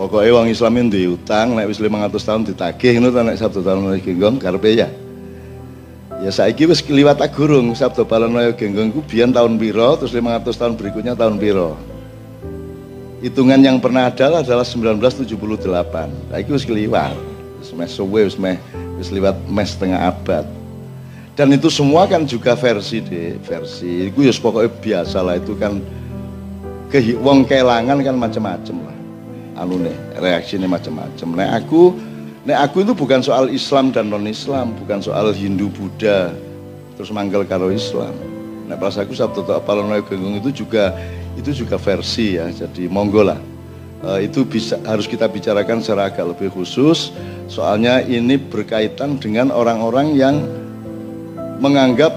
Pokoknya wong Islam itu utang, nek wis 500 tahun ditagih ngono ta nek Sabtu Balon Genggong karepe ya. Ya saiki wis liwat agurung Sabtu Balon Genggong ku biyen tahun piro, terus 500 tahun berikutnya tahun piro. Hitungan yang pernah ada adalah 1978. Saiki wis keliwat. Wis meh suwe wis meh wis liwat meh setengah abad. Dan itu semua kan juga versi deh, versi. Itu ya pokoknya biasa lah itu kan ke kelangan kan macam-macam lah anu nih reaksinya macam-macam. Nek aku nek aku itu bukan soal Islam dan non Islam, bukan soal Hindu Buddha terus manggil karo Islam. Nek pas aku Sabtu Apalono Genggong itu juga itu juga versi ya. Jadi monggo lah. Uh, itu bisa harus kita bicarakan secara agak lebih khusus soalnya ini berkaitan dengan orang-orang yang menganggap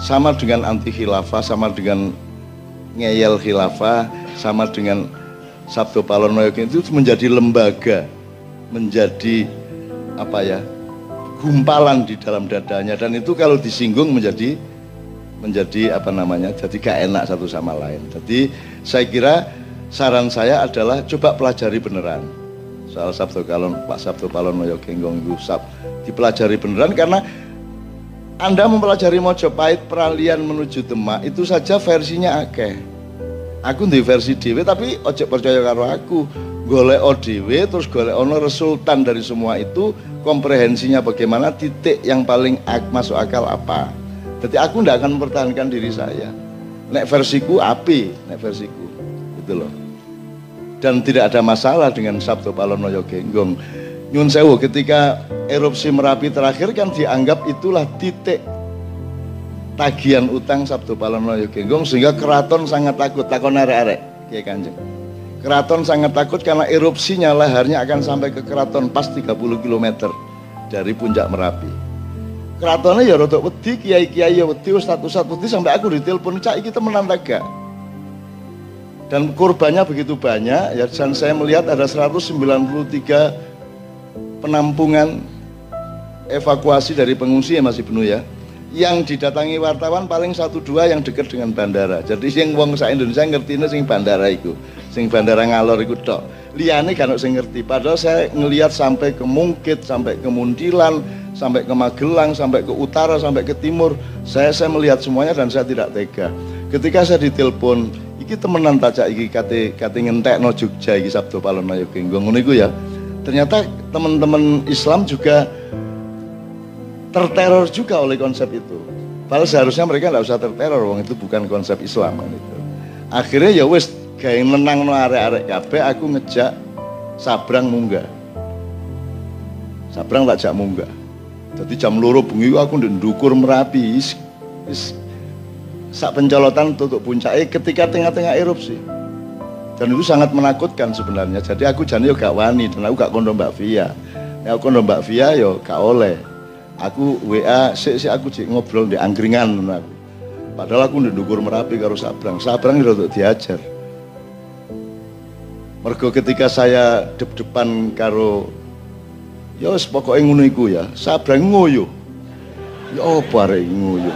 sama dengan anti khilafah, sama dengan ngeyel khilafah, sama dengan Sabdo Palono itu menjadi lembaga, menjadi apa ya, gumpalan di dalam dadanya. Dan itu kalau disinggung menjadi menjadi apa namanya, jadi gak enak satu sama lain. Jadi saya kira saran saya adalah coba pelajari beneran. Soal Sabdo Kalon Pak Sabdo Palono Genggong itu sab, dipelajari beneran karena anda mempelajari Mojopahit peralihan menuju Demak itu saja versinya akeh aku di versi dhewe tapi ojo percaya karo aku. Golek dhewe terus golek ono resultan dari semua itu komprehensinya bagaimana titik yang paling masuk akal apa. Jadi aku tidak akan mempertahankan diri saya. Nek versiku api nek versiku. Itu loh. Dan tidak ada masalah dengan Sabtu Palonoyo Genggong. Nyun Sewu ketika erupsi Merapi terakhir kan dianggap itulah titik tagihan utang Sabtu Palono Genggong sehingga keraton sangat takut takon arek-arek Kiai Kanjeng. Keraton sangat takut karena erupsinya laharnya akan sampai ke keraton pas 30 km dari puncak Merapi. Keratonnya ya rotok wedi, kiai-kiai ya wedi, ustaz-ustaz wedi sampai aku ditelepon cak kita menantaga. Dan korbannya begitu banyak ya dan saya melihat ada 193 penampungan evakuasi dari pengungsi yang masih penuh ya yang didatangi wartawan paling satu dua yang dekat dengan bandara. Jadi yang wong sa Indonesia ngerti ini sing bandara itu, sing bandara ngalor itu tok. Liane kan sing ngerti. Padahal saya ngelihat sampai ke Mungkit, sampai ke Muntilan, sampai ke Magelang, sampai ke utara, sampai ke timur. Saya saya melihat semuanya dan saya tidak tega. Ketika saya ditelepon, iki temenan tajak iki kate kate no Jogja iki Sabtu Palon Ayo Genggong ngono ya. Ternyata teman-teman Islam juga terteror juga oleh konsep itu. Padahal seharusnya mereka nggak usah terteror, wong itu bukan konsep Islam kan itu. Akhirnya ya wes kayak menang no arek-arek kabeh aku ngejak sabrang munggah. Sabrang tak jak munggah. Jadi jam loro bengi aku ndukur merapi is, sak pencolotan tutup puncaknya ketika tengah-tengah erupsi. Dan itu sangat menakutkan sebenarnya. Jadi aku jadi yo gak wani dan aku gak kondo Mbak Via. Ya aku kondo Mbak Via yo gak oleh aku WA sik sik aku cek ngobrol di angkringan aku. Padahal aku ndukur Merapi karo Sabrang. Sabrang itu untuk diajar. Mergo ketika saya dep-depan karo ya wis pokoke ya, Sabrang ngoyo. Ya apa arek ngoyo.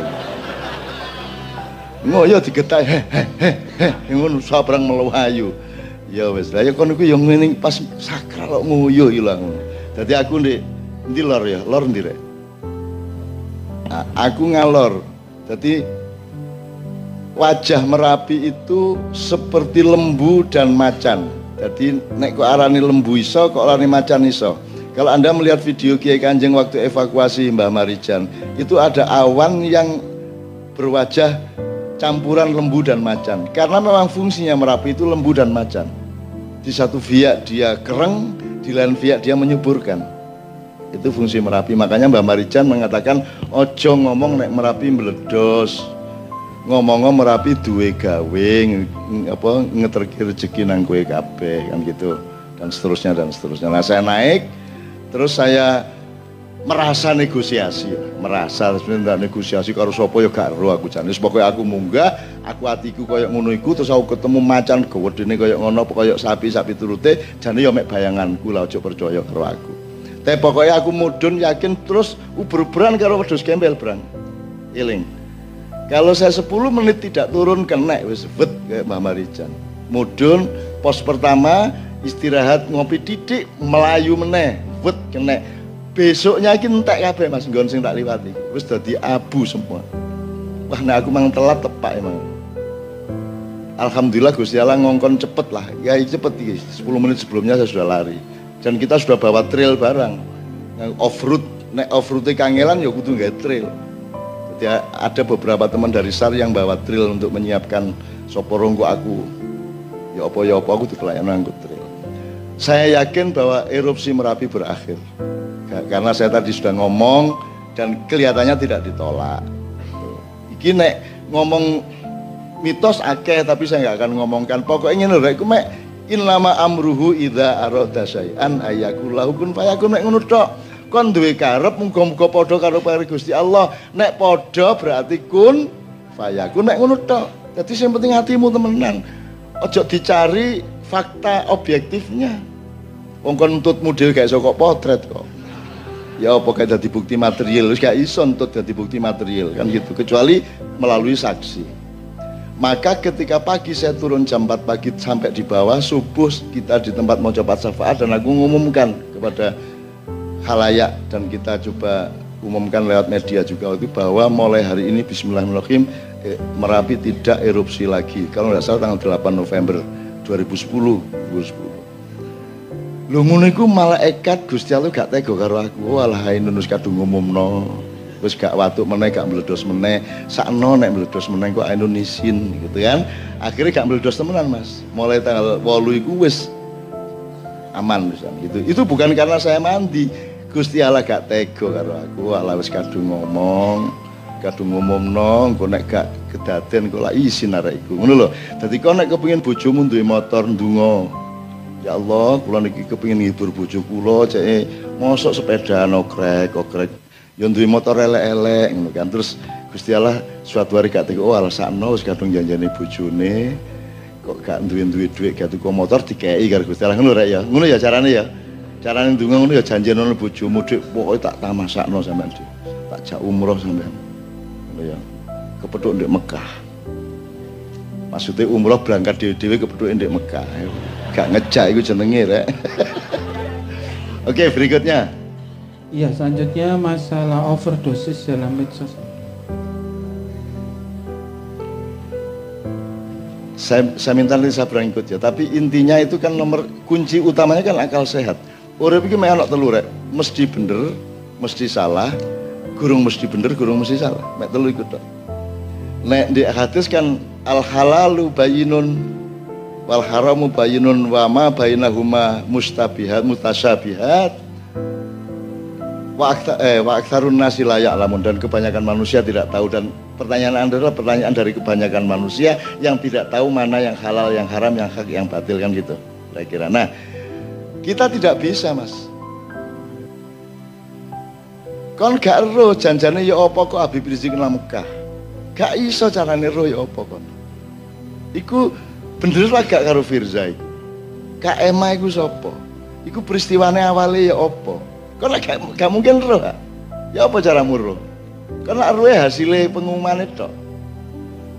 Ngoyo digetak he he he ngono Sabrang melayu. Ya wis, lah ya kon iku ya ngene pas sakral ngoyo ilang. Dadi aku ndek ndi lor ya, lor ndi rek? Aku ngalor. Jadi wajah Merapi itu seperti lembu dan macan. Jadi nek kok arani lembu iso, kok arani macan iso. Kalau Anda melihat video Kiai Kanjeng waktu evakuasi Mbah Marijan, itu ada awan yang berwajah campuran lembu dan macan. Karena memang fungsinya Merapi itu lembu dan macan. Di satu via dia kereng, di lain via dia menyuburkan. Itu fungsi Merapi. Makanya Mbak Marijan mengatakan ojo ngomong nek Merapi meledos. Ngomong Merapi duwe gawe apa ngeterki rezeki nang kowe kabeh kan gitu dan seterusnya dan seterusnya. Nah, saya naik terus saya merasa negosiasi, merasa sebenarnya negosiasi karo sapa ya gak ero aku jan. Wis pokoke aku munggah, aku atiku koyo ngono iku terus aku ketemu macan gedene koyo ngono koyo sapi-sapi turute jane ya mek bayanganku lah aja percaya karo aku. Tapi pokoknya aku mudun yakin terus uber-uberan kalau wedus gembel berang. Iling. Kalau saya 10 menit tidak turun kena wis bet kayak Mbak Marijan. Mudun pos pertama istirahat ngopi titik melayu meneh wet kena. Besoknya iki entek kabeh Mas nggon sing tak liwati. Wis dadi abu semua. Wah nek aku mang telat tepak emang. Alhamdulillah Gusti Allah ngongkon cepet lah. Ya cepet iki. 10 menit sebelumnya saya sudah lari dan kita sudah bawa trail barang. Off road nek off road kangelan ya kudu nggak trail. Jadi ada beberapa teman dari SAR yang bawa trail untuk menyiapkan soporongko aku. Ya apa ya apa aku di pelayanan angkut trail. Saya yakin bahwa erupsi Merapi berakhir. Karena saya tadi sudah ngomong dan kelihatannya tidak ditolak. Iki nek ngomong mitos akeh tapi saya nggak akan ngomongkan. Pokoknya loh aku mek in lama amruhu ida aroda syai'an ayakullahu kun fayakun mek ngono tok kon duwe karep muga-muga padha karo pare Gusti Allah. Nek padha berarti kun fayakun. Nek ngono tok jadi yang penting hatimu temenan. Ojo dicari fakta objektifnya. Wong kon nuntut model kayak sokok potret kok. Ya apa kayak jadi bukti material? Gak iso nuntut jadi bukti material kan gitu. Kecuali melalui saksi maka ketika pagi saya turun jam 4 pagi sampai di bawah subuh kita di tempat mau coba syafaat dan aku ngumumkan kepada halayak dan kita coba umumkan lewat media juga itu bahwa mulai hari ini Bismillahirrahmanirrahim eh, Merapi tidak erupsi lagi. Kalau tidak salah tanggal 8 November 2010 2010 lu ngono iku malaikat Gusti Allah gak tega karo aku. Walah nunus kadung ngumumno wis gak watuk meneh gak meledos meneh. Sakno nek meledos meneh kok Indonesian gitu kan? Akhirnya gak meledos temenan Mas. Mulai tanggal 8 iku wis aman misalnya gitu itu bukan karena saya mandi. Gusti Allah gak tega karo aku. Allah wis kadung ngomong kadung ngomongno engko nek gak kedaden kok lak isin arek iku. Ngono lho. Dadi kok nek kepengin bojomu duwe motor ndonga? Ya Allah kula niki kepengin ngibur bojo kula cek. Mosok sepeda nokrek okrek yo duwe motor elek-elek ngono kan. Terus Gusti Allah suatu hari gak tega oh alasakno wis kadung janjane bojone kok gak duwe-duwe dhuwit gak tuku motor dikei karo Gusti Allah. Ngono rek ya. Ngono ya carane ya. Carane ndonga ngono ya janjenono bojomu dik. Pokoke tak tamasakno sampean dik. Tak jak umroh sampean. Ngono ya. Kepethuk ndek Mekah. Maksudnya umroh berangkat dewe-dewe kepethuk ndek Mekah. Gak ngejak iku jenenge rek. Oke, berikutnya. Iya, selanjutnya masalah overdosis dalam medsos. Saya, saya minta nanti saya berangkut ya, tapi intinya itu kan nomor kunci utamanya kan akal sehat. Urip iki mek ana telu rek, mesti bener, mesti salah, gurung mesti bener, gurung mesti salah. Mek telu iku tok. Nek di hadis kan al halalu bayinun wal haramu bayinun wa ma bainahuma mustabihat mutasyabihat wa eh, wa aktsarun nasi layak lamun dan kebanyakan manusia tidak tahu dan pertanyaan Anda adalah pertanyaan dari kebanyakan manusia yang tidak tahu mana yang halal, yang haram, yang hak, yang batil kan gitu. Saya kira. Nah, kita tidak bisa, Mas. Kon gak ero janjane ya apa kok Habib Rizik nang Mekah. Gak iso carane ero ya apa kon. Iku bener lah gak karo Firza iku. Kak Ema iku sapa? Iku peristiwane awale ya apa? Kon gak, gak mungkin ero. Ya apa caramu ero? Karena arwah hasilnya pengumuman itu.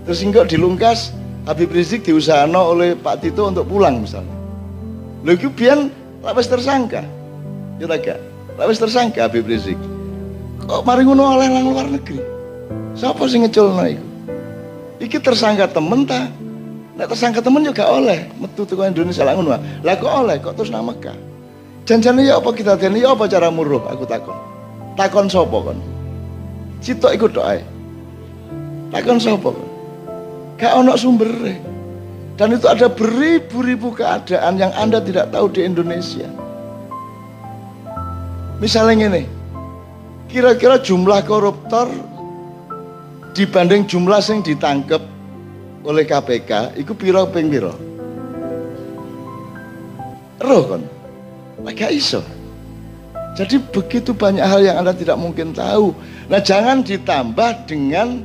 Terus enggak dilungkas Habib Rizik diusahakan oleh Pak Tito untuk pulang misalnya. Lho itu biar lapis tersangka. Ya tak gak? Lapis tersangka Habib Rizik. Kok mari ngono oleh lang luar negeri? Siapa sih ngeculno iku? Iki tersangka temen ta? Nek tersangka temen juga oleh metu teko Indonesia lah ngono. Lah kok oleh kok terus nang Mekah? Janjane ya apa kita dene ya apa cara muruh aku takon. Takon sapa kon? Citok iku tok. Takon sapa kon? Gak ono sumbere. Dan itu ada beribu-ribu keadaan yang Anda tidak tahu di Indonesia. Misalnya ini, kira-kira jumlah koruptor dibanding jumlah yang ditangkap oleh KPK, itu piro ping piro? Roh kan? Gak iso. Jadi begitu banyak hal yang Anda tidak mungkin tahu. Nah jangan ditambah dengan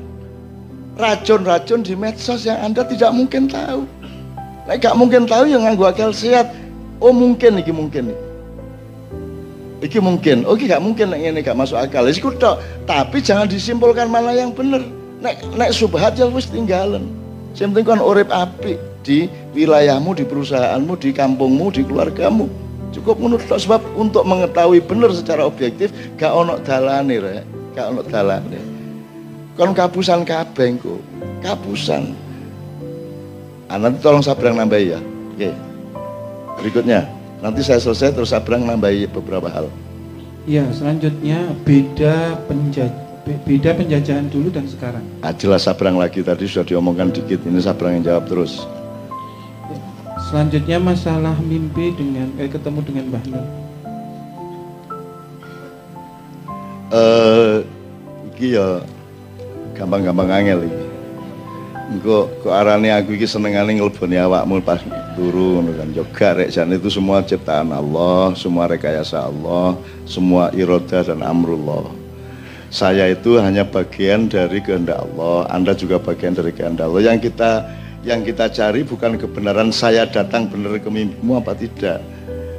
racun-racun di medsos yang Anda tidak mungkin tahu. Nah gak mungkin tahu yang nganggu akal sehat. Oh mungkin iki mungkin. Iki mungkin. Oh iki gak mungkin nek ini gak masuk akal. Iku tok. Tapi jangan disimpulkan mana yang benar. Nek nek subhat ya wis tinggalan. Sing penting kan urip apik. di wilayahmu, di perusahaanmu, di kampungmu, di keluargamu. Cukup menurut sebab untuk mengetahui benar secara objektif gak ono dalane rek, gak ono dalane. Kon kapusan kabeh engko. Kapusan. Ah, nanti tolong Sabrang nambahi ya. Oke. Berikutnya, nanti saya selesai terus Sabrang nambahi beberapa hal. Ya, selanjutnya beda penjaj beda penjajahan dulu dan sekarang. Ah, jelas Sabrang lagi tadi sudah diomongkan dikit. Ini Sabrang yang jawab terus. Selanjutnya masalah mimpi dengan eh, ketemu dengan Mbah Nun. Eh, iki ya gampang-gampang angel iki. Engko kok arane aku iki senengane ngleboni awakmu pas turu ngono kan. Yoga rek jan itu semua ciptaan Allah, semua rekayasa Allah, semua iroda dan amrullah. Saya itu hanya bagian dari kehendak Allah, Anda juga bagian dari kehendak Allah. Yang kita yang kita cari bukan kebenaran saya datang benar ke mimpimu apa tidak.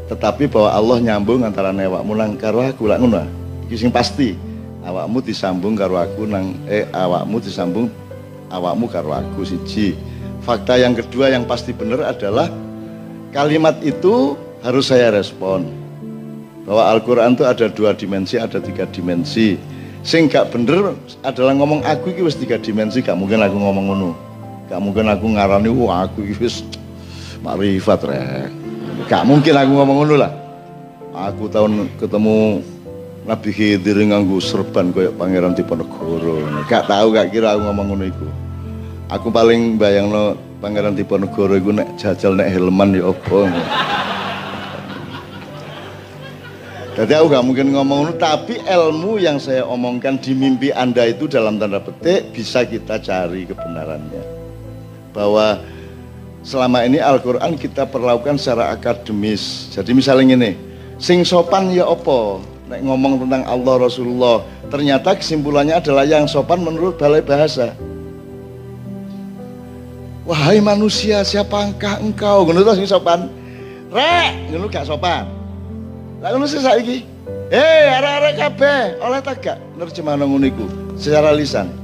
Tetapi bahwa Allah nyambung antara awakmu nang karo aku lak ngono. Iki sing pasti. Awakmu disambung karo aku nang eh awakmu disambung awakmu karo aku siji. Fakta yang kedua yang pasti benar adalah kalimat itu harus saya respon. Bahwa Al-Quran itu ada dua dimensi, ada tiga dimensi. Sing bener adalah ngomong aku iki tiga dimensi, gak mungkin aku ngomong ngono. Gak mungkin aku ngarani wah aku wis makrifat rek. Gak mungkin aku ngomong ngono lah. Aku tahun ketemu Nabi Khidir nganggo serban koyo pangeran Diponegoro. Gak tahu gak kira aku ngomong ngono iku. Aku paling bayangno pangeran Diponegoro iku nek jajal nek helman ya apa. Jadi aku gak mungkin ngomong tapi ilmu yang saya omongkan di mimpi Anda itu dalam tanda petik bisa kita cari kebenarannya. Bahwa selama ini Al-Quran kita perlakukan secara akademis. Jadi misalnya ini, sing sopan ya opo, nek ngomong tentang Allah Rasulullah, ternyata kesimpulannya adalah yang sopan menurut balai bahasa. Wahai manusia, siapakah engkau? Ngono sing sopan. Rek, ngono gak sopan. Lah ngono saiki. Eh, arek-arek kabeh, oleh tak gak nerjemahno ngono secara lisan.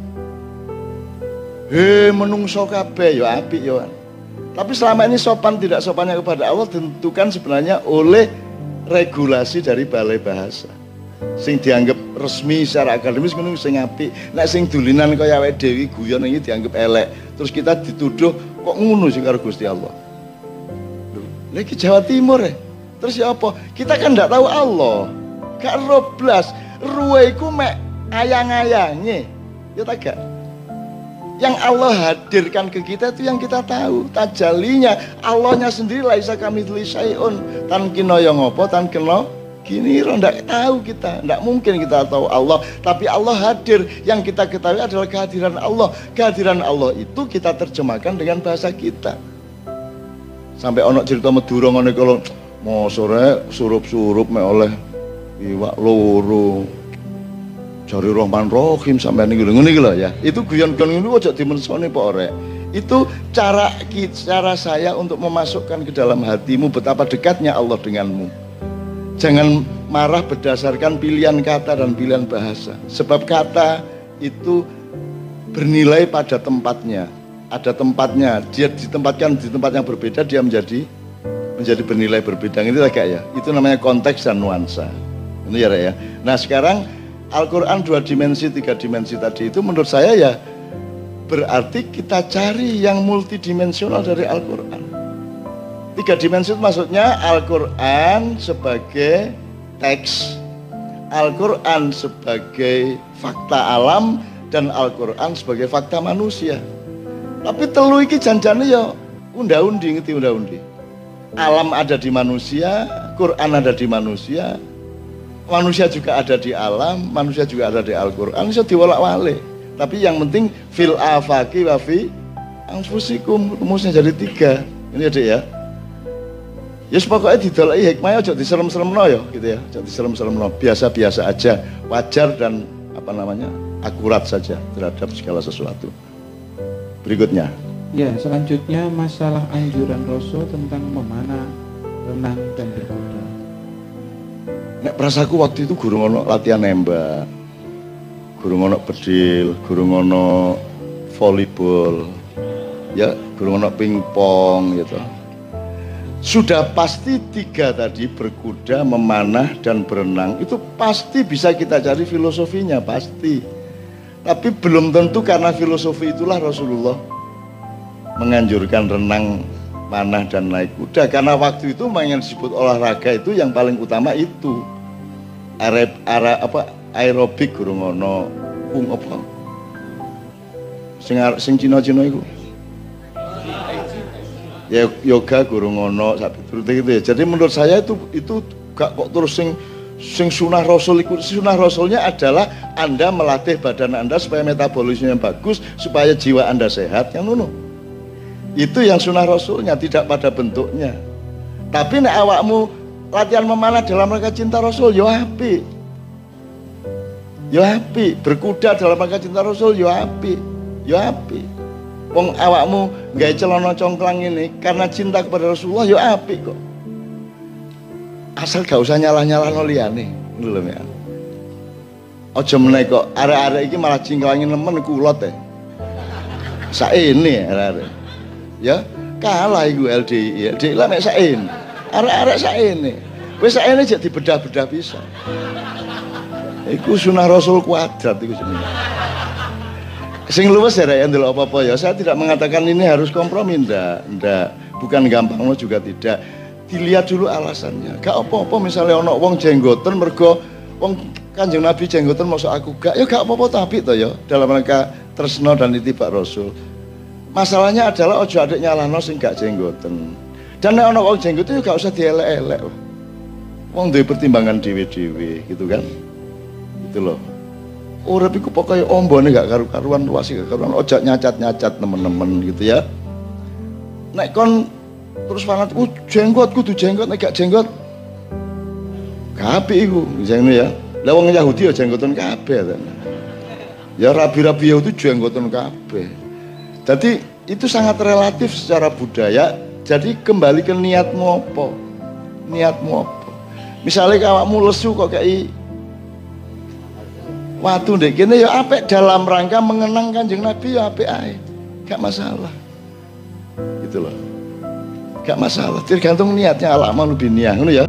Eh, menungso kabeh ya apik ya. Tapi selama ini sopan tidak sopannya kepada Allah tentukan sebenarnya oleh regulasi dari balai bahasa. Sing dianggap resmi secara akademis ngono sing apik. Nek sing dulinan kaya awake dhewe guyon iki dianggap elek. Terus kita dituduh kok ngono sih karo Gusti Allah. Lagi Jawa Timur ya. Terus ya apa? Kita kan tidak tahu Allah. Gak roblas. Ruweku mek ayang-ayangnya. Ya tak gak? Yang Allah hadirkan ke kita itu yang kita tahu. Tajalinya. Allahnya sendiri laisa kami tulis syai'un. Tan kino yang apa, tan kino gini. Tidak tahu kita. Tidak mungkin kita tahu Allah. Tapi Allah hadir. Yang kita ketahui adalah kehadiran Allah. Kehadiran Allah itu kita terjemahkan dengan bahasa kita. Sampai onok cerita meduro ngono kalau mau sore surup-surup me oleh iwak loro cari rohman rohim sampai ini ngene iki ya. Itu guyon-guyon ini aja dimensoni Pak Orek. Itu cara cara saya untuk memasukkan ke dalam hatimu betapa dekatnya Allah denganmu. Jangan marah berdasarkan pilihan kata dan pilihan bahasa. Sebab kata itu bernilai pada tempatnya. Ada tempatnya. Dia ditempatkan di tempat yang berbeda dia menjadi menjadi bernilai berbeda. Itu agak ya? Itu namanya konteks dan nuansa. Ini ya ya? Nah sekarang Al-Quran dua dimensi tiga dimensi tadi itu menurut saya ya berarti kita cari yang multidimensional dari Al-Quran. Tiga dimensi itu maksudnya Al-Quran sebagai teks Al-Quran sebagai fakta alam dan Al-Quran sebagai fakta manusia. Tapi telu iki janjane ya unda-undi ngerti unda-undi? Alam ada di manusia, Quran ada di manusia, manusia juga ada di alam, manusia juga ada di Al-Quran, bisa diwalak-walik. Tapi yang penting fil afaki wa fi anfusikum rumusnya jadi tiga. Ini adik ya. Ya pokoknya didolai hikmahnya aja diserem-serem no ya gitu ya. Aja diserem-serem no. Biasa-biasa aja, wajar dan apa namanya akurat saja terhadap segala sesuatu. Berikutnya. Ya, selanjutnya masalah anjuran Rasul tentang memanah, renang dan beribadah. Nek perasaku waktu itu guru ngono latihan nembak. Guru ngono guru ngono volleyball. Ya, gurung ono pingpong gitu. Sudah pasti tiga tadi berkuda, memanah dan berenang itu pasti bisa kita cari filosofinya pasti. Tapi belum tentu karena filosofi itulah Rasulullah menganjurkan renang, manah dan naik kuda. Karena waktu itu yang disebut olahraga itu yang paling utama itu. Arab, ara, apa aerobik gurung ono kung apa? Sing sing Cina-Cina iku? Ya yoga gurung ono sapi gitu ya. Jadi menurut saya itu itu gak kok terus sing sing sunah rasul itu sunah rasulnya adalah anda melatih badan anda supaya metabolisme yang bagus supaya jiwa anda sehat yang nuno itu yang sunah rasulnya tidak pada bentuknya tapi nek awakmu latihan memanah dalam rangka cinta Rasul yo api. Yo api, berkuda dalam rangka cinta Rasul yo api. Yo api. Wong awakmu gawe celana congklang ini karena cinta kepada Rasulullah yo api kok. Asal gak usah nyalah-nyalah no liyane, lho ya. Aja meneh kok arek-arek iki malah cingklangi nemen kulot e. Saene arek-arek. Ya, kalah iku LDI. LDI lah mek saene arek-arek saene. Wis saene jek dibedah-bedah bisa. Iku sunah Rasul kuadrat iku jenenge. Sing luwes ya rek ndelok apa-apa ya. Saya tidak mengatakan ini harus kompromi ndak, ndak. Bukan gampang lo juga tidak. Dilihat dulu alasannya. Gak apa-apa misalnya ono wong jenggoten mergo wong Kanjeng Nabi jenggoten maksud aku gak ya gak apa-apa tapi to ya dalam rangka tresno dan itibak Rasul. Masalahnya adalah ojo adik nyalahno sing gak jenggoten. Dan nek ana wong jenggot itu gak usah dielek-elek. Wong duwe pertimbangan dhewe-dhewe gitu kan. Gitu loh. Urip iku pokoke ombone gak karu-karuan luas gak karuan ojak nyacat-nyacat temen-temen gitu ya. Nek kon terus fanat ku jenggot kudu jenggot nek gak jenggot kabeh iku jengno ya. Lah wong Yahudi ya jenggotan kabeh. Ya rabi-rabi itu jenggotan kabeh. Jadi itu sangat relatif secara budaya jadi kembali ke niatmu apa? Niatmu apa? Misalnya awakmu lesu kok kayak waktu deh kene ya apik dalam rangka mengenang Kanjeng Nabi ya apik ae. Gak masalah. Gitu loh. Gak masalah, tergantung niatnya alaman lebih niat ya.